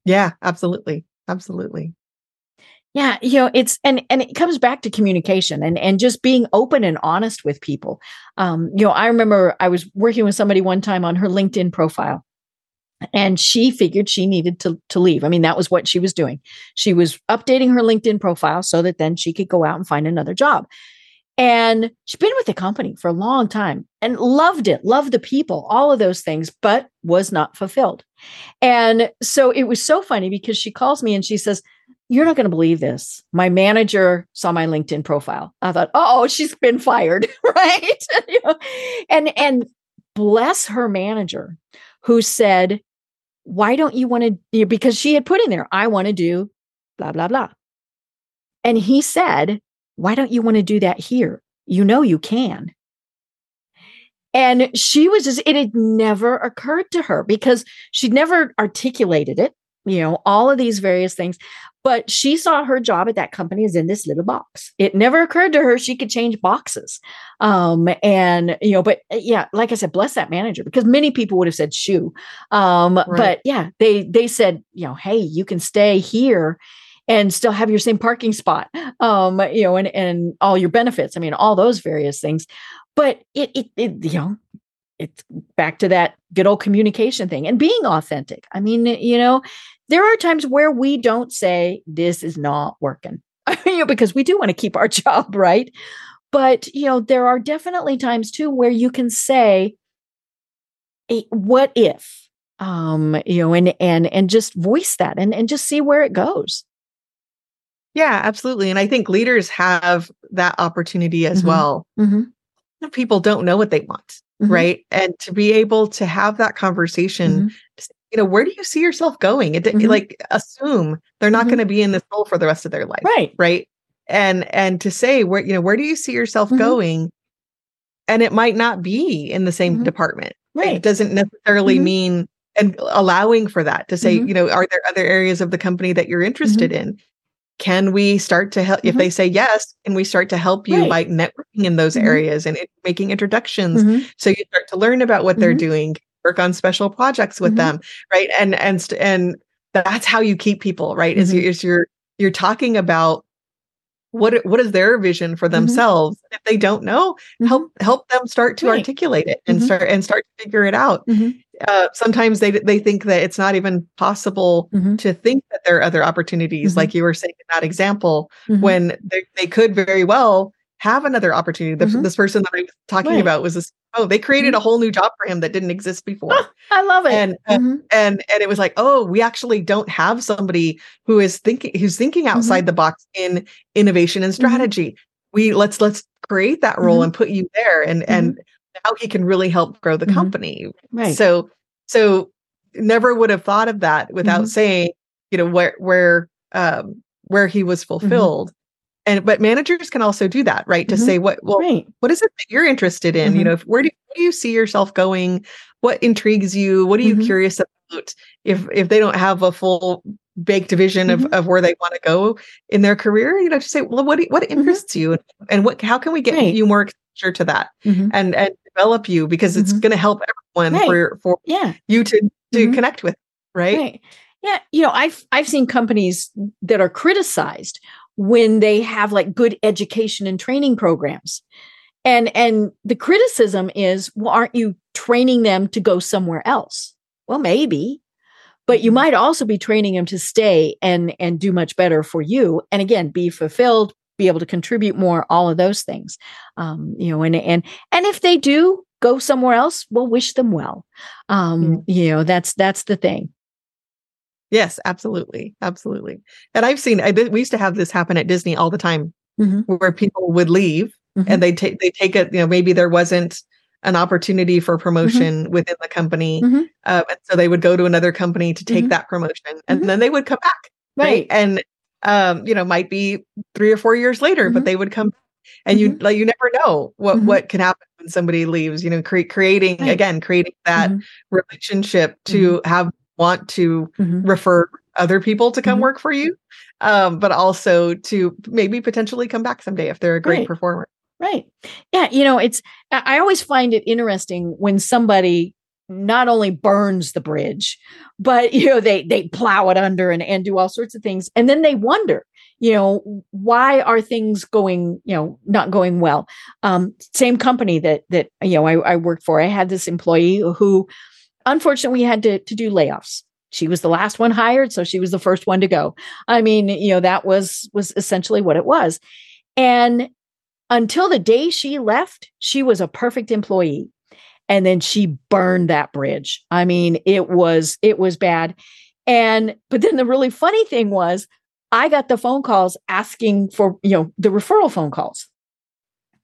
Yeah, absolutely, absolutely. Yeah, you know, it's and and it comes back to communication and and just being open and honest with people. Um, you know, I remember I was working with somebody one time on her LinkedIn profile, and she figured she needed to to leave. I mean, that was what she was doing. She was updating her LinkedIn profile so that then she could go out and find another job. And she's been with the company for a long time and loved it, loved the people, all of those things, but was not fulfilled. And so it was so funny because she calls me and she says, You're not going to believe this. My manager saw my LinkedIn profile. I thought, Oh, she's been fired. right. And, and bless her manager who said, Why don't you want to? Because she had put in there, I want to do blah, blah, blah. And he said, why don't you want to do that here? You know you can. And she was just, it had never occurred to her because she'd never articulated it, you know, all of these various things. But she saw her job at that company as in this little box. It never occurred to her she could change boxes. Um, and, you know, but uh, yeah, like I said, bless that manager because many people would have said shoe. Um, right. but yeah, they, they said, you know, hey, you can stay here and still have your same parking spot um you know and and all your benefits i mean all those various things. But it it, it you know it's back to that good old communication thing and being authentic. I mean you know there are times where we don't say this is not working you know because we do want to keep our job right? But you know there are definitely times too where you can say what if? Um you know and and and just voice that and and just see where it goes yeah, absolutely. And I think leaders have that opportunity as mm-hmm. well. Mm-hmm. People don't know what they want, mm-hmm. right? And to be able to have that conversation, mm-hmm. you know, where do you see yourself going? It, mm-hmm. like assume they're not mm-hmm. going to be in this role for the rest of their life, right? Right. And and to say where you know where do you see yourself going, and it might not be in the same department. Right. It doesn't necessarily mean and allowing for that to say, you know, are there other areas of the company that you're interested in? Can we start to help mm-hmm. if they say yes and we start to help you right. by networking in those mm-hmm. areas and it, making introductions mm-hmm. so you start to learn about what they're mm-hmm. doing work on special projects with mm-hmm. them right and and and that's how you keep people right is, you, mm-hmm. is you're you're talking about what what is their vision for themselves if they don't know help help them start to right. articulate it and start and start to figure it out uh, sometimes they they think that it's not even possible mm-hmm. to think that there are other opportunities, mm-hmm. like you were saying in that example, mm-hmm. when they, they could very well have another opportunity. The, mm-hmm. This person that I was talking right. about was this. Oh, they created a mm-hmm. whole new job for him that didn't exist before. Oh, I love it. And mm-hmm. and and it was like, oh, we actually don't have somebody who is thinking who's thinking outside the box in innovation and strategy. We let's let's create that role and put you there and and how he can really help grow the mm-hmm. company. Right. So so never would have thought of that without mm-hmm. saying, you know, where where um where he was mm-hmm. fulfilled. Mm-hmm. And but managers can also do that, right? To mm-hmm. say what well, right. what is it that you're interested in? You mm-hmm. know, if, where do where do you see yourself going? What intrigues you? What are you curious about? If if they don't have a full baked vision mm-hmm. of, of where they want to go in their career you know to say well what what interests mm-hmm. you and what how can we get right. you more exposure to that mm-hmm. and and develop you because it's mm-hmm. going to help everyone right. for for yeah. you to to mm-hmm. connect with right? right yeah you know i've i've seen companies that are criticized when they have like good education and training programs and and the criticism is well aren't you training them to go somewhere else well maybe but you mm-hmm. might also be training them to stay and and do much better for you and again be fulfilled be able to contribute more all of those things um, you know and and and if they do go somewhere else we'll wish them well um, mm-hmm. you know that's that's the thing yes absolutely absolutely and i've seen I, we used to have this happen at disney all the time mm-hmm. where people would leave mm-hmm. and they take they take it you know maybe there wasn't an opportunity for mm-hmm. promotion mm-hmm. within the company. Uh, and so they would go to another company to take mm-hmm. that promotion and then they would come back. Right. right. And, um, you know, might be three or four years later, but mm-hmm. they would come and you like, you never know what, what can happen when somebody leaves, you know, cre- creating right. again, creating that relationship to have want to refer other people to come work for you. Um, but also to maybe potentially come back someday if they're a great right. performer. Right. Yeah. You know, it's, I always find it interesting when somebody not only burns the bridge, but, you know, they, they plow it under and, and do all sorts of things. And then they wonder, you know, why are things going, you know, not going well? Um, same company that, that, you know, I, I worked for, I had this employee who unfortunately had to, to do layoffs she was the last one hired so she was the first one to go i mean you know that was was essentially what it was and until the day she left, she was a perfect employee. And then she burned that bridge. I mean, it was it was bad. And but then the really funny thing was I got the phone calls asking for, you know, the referral phone calls.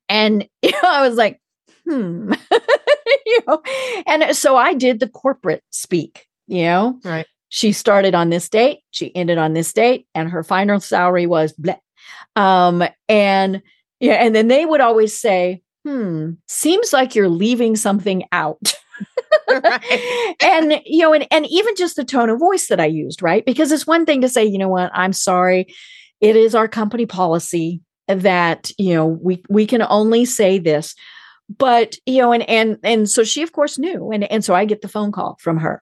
And you know, I was like, hmm. you know, and so I did the corporate speak, you know. Right. She started on this date, she ended on this date, and her final salary was bleh. Um, and yeah. And then they would always say, hmm, seems like you're leaving something out. and you know, and, and even just the tone of voice that I used, right? Because it's one thing to say, you know what, I'm sorry. It is our company policy that, you know, we we can only say this. But, you know, and and and so she of course knew. And and so I get the phone call from her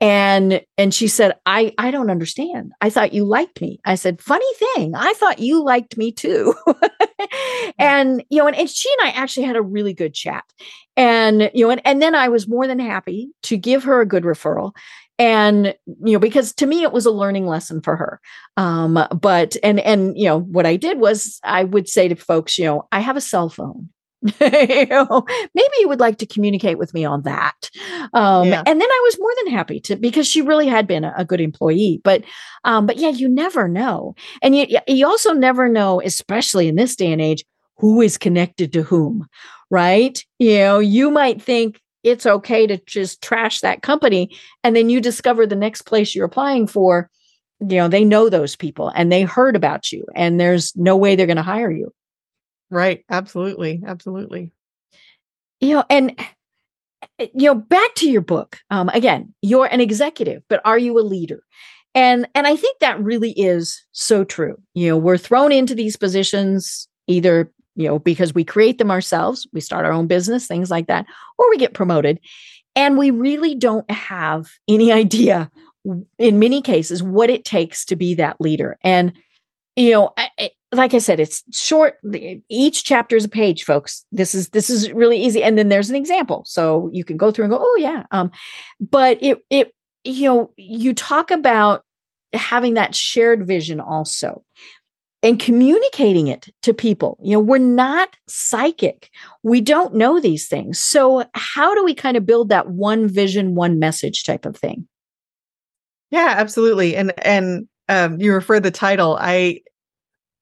and and she said i i don't understand. I thought you liked me. I said funny thing i thought you liked me too. And you know and, and she and i actually had a really good chat. And you know and, and then i was more than happy to give her a good referral. And you know because to me it was a learning lesson for her. Um but and and you know what i did was i would say to folks you know i have a cell phone you know, maybe you would like to communicate with me on that. Um, yeah. And then I was more than happy to because she really had been a, a good employee. But um, but yeah, you never know, and you you also never know, especially in this day and age, who is connected to whom, right? You know, you might think it's okay to just trash that company, and then you discover the next place you're applying for. You know, they know those people and they heard about you, and there's no way they're going to hire you. Right. Absolutely. Absolutely. You know, and eh, you know, back to your book. Um, again, you're an executive, but are you a leader? And and I think that really is so true. You know, we're thrown into these positions either, you know, because we create them ourselves, we start our own business, things like that, or we get promoted. And we really don't have any idea in many cases what it takes to be that leader. And you know, I, like I said, it's short. Each chapter is a page, folks. This is this is really easy. And then there's an example, so you can go through and go, oh yeah. Um, but it it you know you talk about having that shared vision also and communicating it to people. You know, we're not psychic. We don't know these things. So how do we kind of build that one vision, one message type of thing? Yeah, absolutely. And and um, you refer the title. I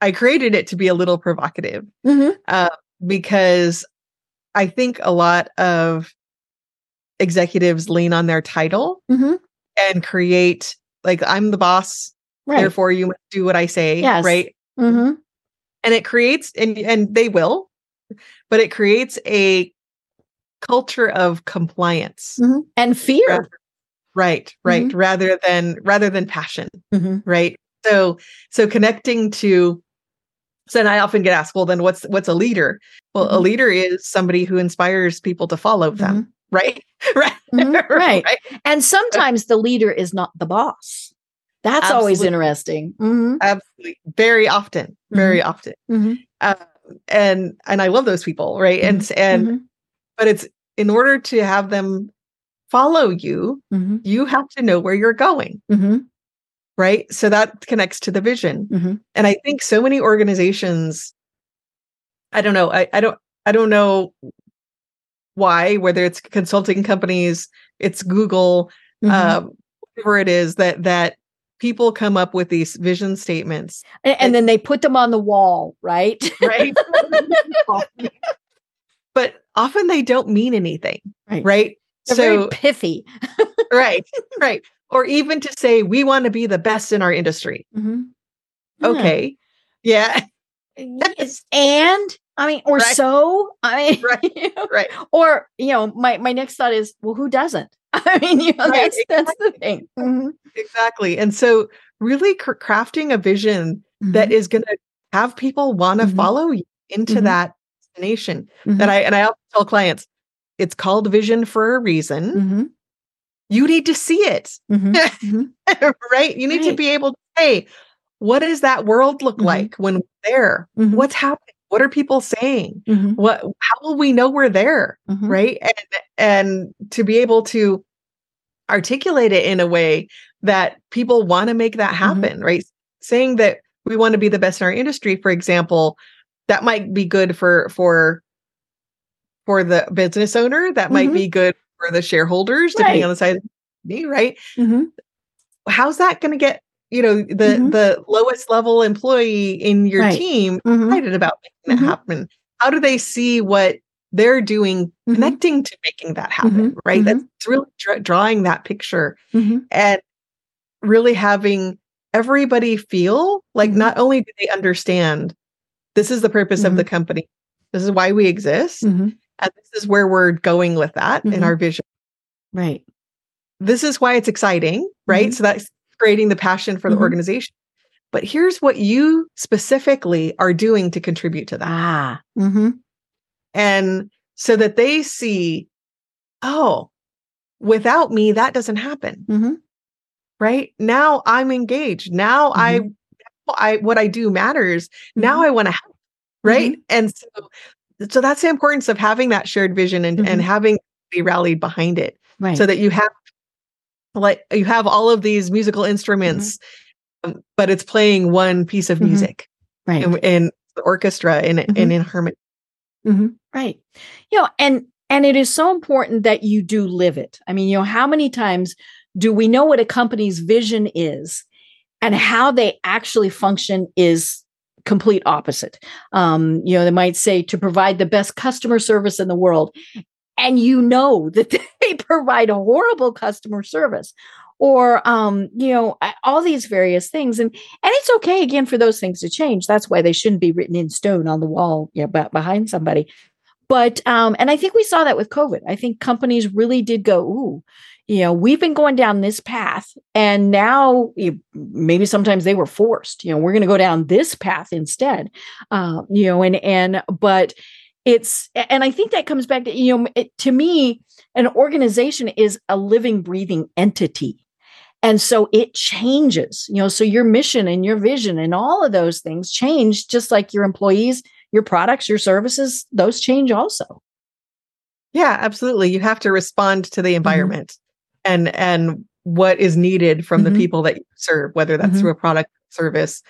I created it to be a little provocative mm-hmm. uh, because I think a lot of executives lean on their title mm-hmm. and create like I'm the boss, right. therefore you must do what I say, yes. right? Mm-hmm. And it creates and and they will, but it creates a culture of compliance mm-hmm. and fear. Rather, right, right. Mm-hmm. Rather than rather than passion, mm-hmm. right? So so connecting to so then I often get asked, well, then what's what's a leader? Well, mm-hmm. a leader is somebody who inspires people to follow them, mm-hmm. right? right. Mm-hmm. right. right. And sometimes the leader is not the boss. That's Absolutely. always interesting. Mm-hmm. Absolutely. Very often. Very mm-hmm. often. Mm-hmm. Uh, and and I love those people, right? And and but it's in order to have them follow you, you have to know where you're going. Right? So that connects to the vision. Mm-hmm. And I think so many organizations, I don't know, I, I don't I don't know why, whether it's consulting companies, it's Google, Mhm. um, whatever it is that that people come up with these vision statements, and, and then they put them on the wall, right? right? but often they don't mean anything, Right. right? They're so very pithy. right, right. Or even to say we want to be the best in our industry. Mhm. Okay. Yeah. Yes, and I mean, or Right. so. I mean, Right. Right. or you know, my my next thought is, well, who doesn't? I mean, you know, Right, that's that's the thing. Mhm. Exactly. And so really cr- crafting a vision that is going to have people want to Mhm. follow you into Mhm. that destination. Mhm. And I and I also tell clients, it's called vision for a reason. You need to see it, Mhm. Mhm. right? You need to be able to say, what does that world look Mhm. like when we're there? Mhm. What's happening? What are people saying? Mhm. What how will we know we're there? Right and and to be able to articulate it in a way that people want to make that Mm-hmm. happen right saying that we want to be the best in our industry for example that might be good for for for the business owner that might Mhm. be good for the shareholders depending Right. on the size of the company, right Mhm. how's that going to get you know the Mhm. the lowest level employee in your Right. team Mhm. excited about making that happen how do they see what they're doing Mhm. connecting to making that happen right that's really dra- drawing that picture and really having everybody feel like not only do they understand this is the purpose of the company this is why we exist Mhm. And this is where we're going with that in Mhm. our vision Right. this is why it's exciting right Mhm. so that's creating the passion for the Mhm. organization but here's what you specifically are doing to contribute to that Ah. Mm-hmm. and so that they see oh without me that doesn't happen Mm-hmm. right now i'm engaged now i i what i do matters now i want to help right and so so that's the importance of having that shared vision and and Mhm. having be rallied behind it Right. so that you have like you have all of these musical instruments um, but it's playing one piece of Mhm. music right. in, in the orchestra and, and Mhm. in harmony. Right. You know, and and it is so important that you do live it. I mean, you know, how many times do we know what a company's vision is and how they actually function is complete opposite. Um, you know, they might say to provide the best customer service in the world and you know that they provide a horrible customer service. Or um you know all these various things and and it's okay again for those things to change. That's why they shouldn't be written in stone on the wall you know, be- behind somebody. But um and i think we saw that with covid. I think companies really did go ooh you know we've been going down this path and now you, maybe sometimes they were forced you know we're going to go down this path instead uh, you know and and but it's and i think that comes back to you know it, to me an organization is a living breathing entity and so it changes you know so your mission and your vision and all of those things change just like your employees your products your services those change also Yeah, absolutely. You have to respond to the environment and and what is needed from Mhm. the people that you serve, whether that's Mhm. through a product service,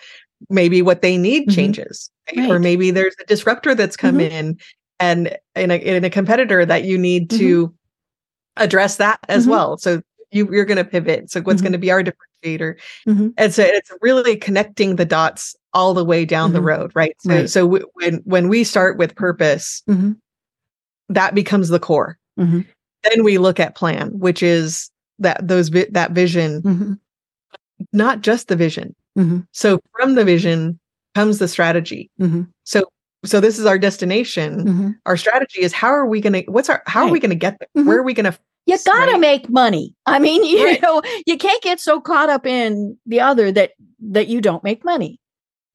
maybe what they need Mhm. changes, right? or maybe there's a disruptor that's come Mhm. in and in a, in a competitor that you need to address that as well. So you you're going to pivot. So what's going to be our differentiator? And so it's really connecting the dots all the way down the road, right? So Right. so w- when when we start with purpose, that becomes the core Mhm. Then we look at plan which is that those vi- that vision Mhm. not just the vision Mhm. so from the vision comes the strategy Mhm. so so this is our destination Mhm. our strategy is how are we going to what's our how are we going to get there Mhm. where are we going to you gotta Right. make money i mean you Right. know you can't get so caught up in the other that that you don't make money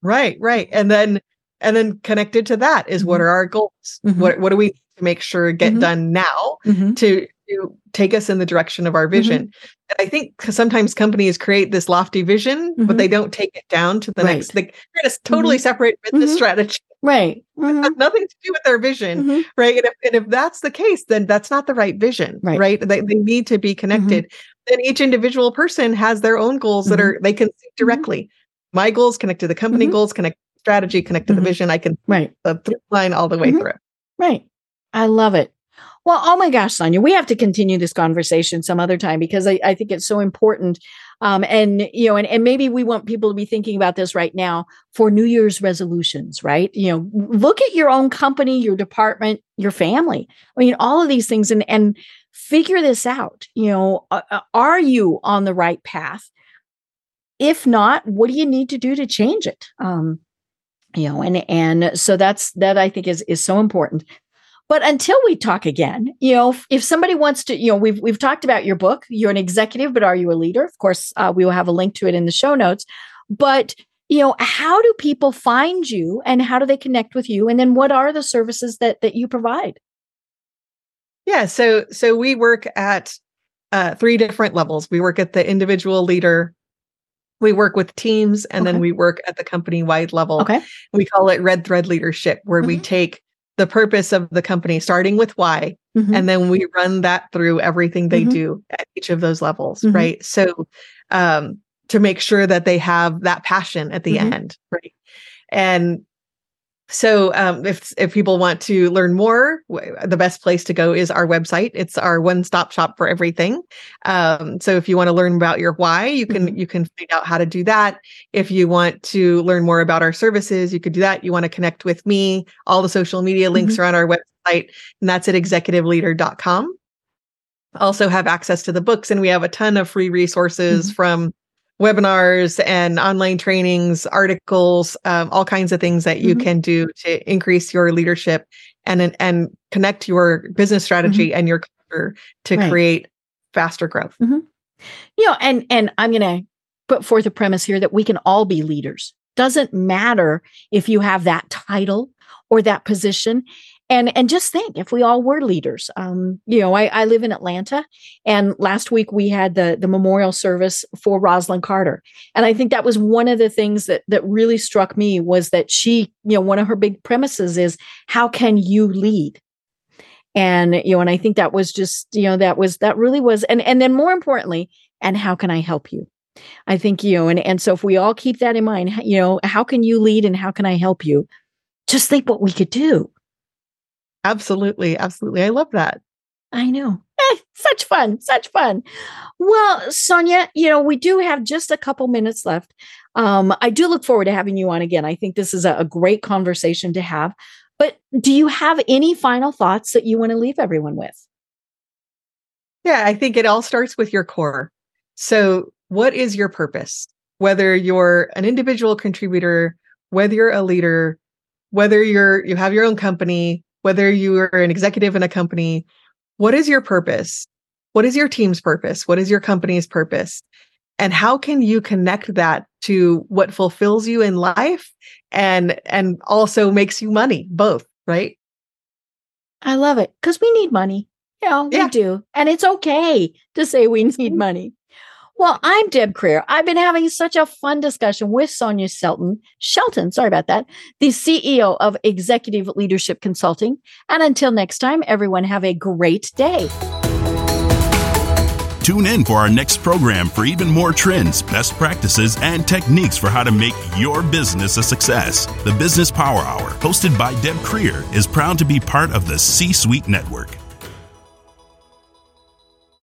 right right and then and then connected to that is what Mhm. are our goals what what do we to make sure get Mhm. done now Mhm. to to take us in the direction of our vision. And I think sometimes companies create this lofty vision, but they don't take it down to the Right. next. They create a totally separate business strategy. right It has nothing to do with their vision, right? And if, and if that's the case, then that's not the right vision, Right. right? They, they need to be connected. then each individual person has their own goals mm-hmm. that are they can see mm-hmm. directly. Mm-hmm. My goals connect to the company mm-hmm. goals, connect strategy, connect to the mm-hmm. vision. I can right the line all the way through. Right. I love it. Well, oh my gosh, Sonya, we have to continue this conversation some other time because I, I think it's so important. Um, and you know, and, and maybe we want people to be thinking about this right now for New Year's resolutions, right? You know, look at your own company, your department, your family. I mean, all of these things, and and figure this out. You know, are you on the right path? If not, what do you need to do to change it? Um, you know, and and so that's that I think is is so important. But until we talk again, you know, if, if, somebody wants to, you know, we've we've talked about your book. You're an executive, but are you a leader? Of course, uh, we will have a link to it in the show notes. But you know, how do people find you, and how do they connect with you? And then, what are the services that that you provide? Yeah, so so we work at uh, three different levels. We work at the individual leader we work with teams and okay. then we work at the company wide level. Okay. We call it red thread leadership, where mm-hmm. we take the purpose of the company, starting with why, mm-hmm. and then we run that through everything they mm-hmm. do at each of those levels, mm-hmm. right? So, um, to make sure that they have that passion at the mm-hmm. end, right? And so, um, if if people want to learn more, w- the best place to go is our website. It's our one stop shop for everything. Um, so, if you want to learn about your why, you can mm-hmm. you can find out how to do that. If you want to learn more about our services, you could do that. You want to connect with me. All the social media links mm-hmm. are on our website, and that's at executiveleader.com. Also, have access to the books, and we have a ton of free resources mm-hmm. from webinars and online trainings, articles, um, all kinds of things that you mm-hmm. can do to increase your leadership and and connect your business strategy mm-hmm. and your culture to right. create faster growth. Mm-hmm. You know, and and I'm going to put forth a premise here that we can all be leaders. Doesn't matter if you have that title or that position and and just think if we all were leaders um, you know I, I live in atlanta and last week we had the the memorial service for rosalynn carter. And i think that was one of the things that that really struck me was that she you know one of her big premises is how can you lead? And you know and i think that was just you know that was that really was and and then more importantly and how can i help you? I think you know and and so if we all keep that in mind you know how can you lead and how can i help you? Just think what we could do Absolutely. Absolutely. I love that. I know. Eh, such fun. Such fun. Well, Sonya, you know, we do have just a couple minutes left. Um, I do look forward to having you on again. I think this is a, a great conversation to have. But do you have any final thoughts that you want to leave everyone with? Yeah, I think it all starts with your core. So, what is your purpose? Whether you're an individual contributor, whether you're a leader, whether you're you have your own company, whether you are an executive in a company, what is your purpose? What is your team's purpose? What is your company's purpose? And how can you connect that to what fulfills you in life and and also makes you money, both, right? I love it because we need money. You know, yeah. we do. And it's okay to say we need mm-hmm. money. Well, I'm Deb Krier. I've been having such a fun discussion with Sonya Shelton, Shelton, sorry about that, the CEO of Executive Leadership Consulting. And until next time, everyone have a great day. Tune in for our next program for even more trends, best practices, and techniques for how to make your business a success. The Business Power Hour, hosted by Deb Krier, is proud to be part of the C Suite Network.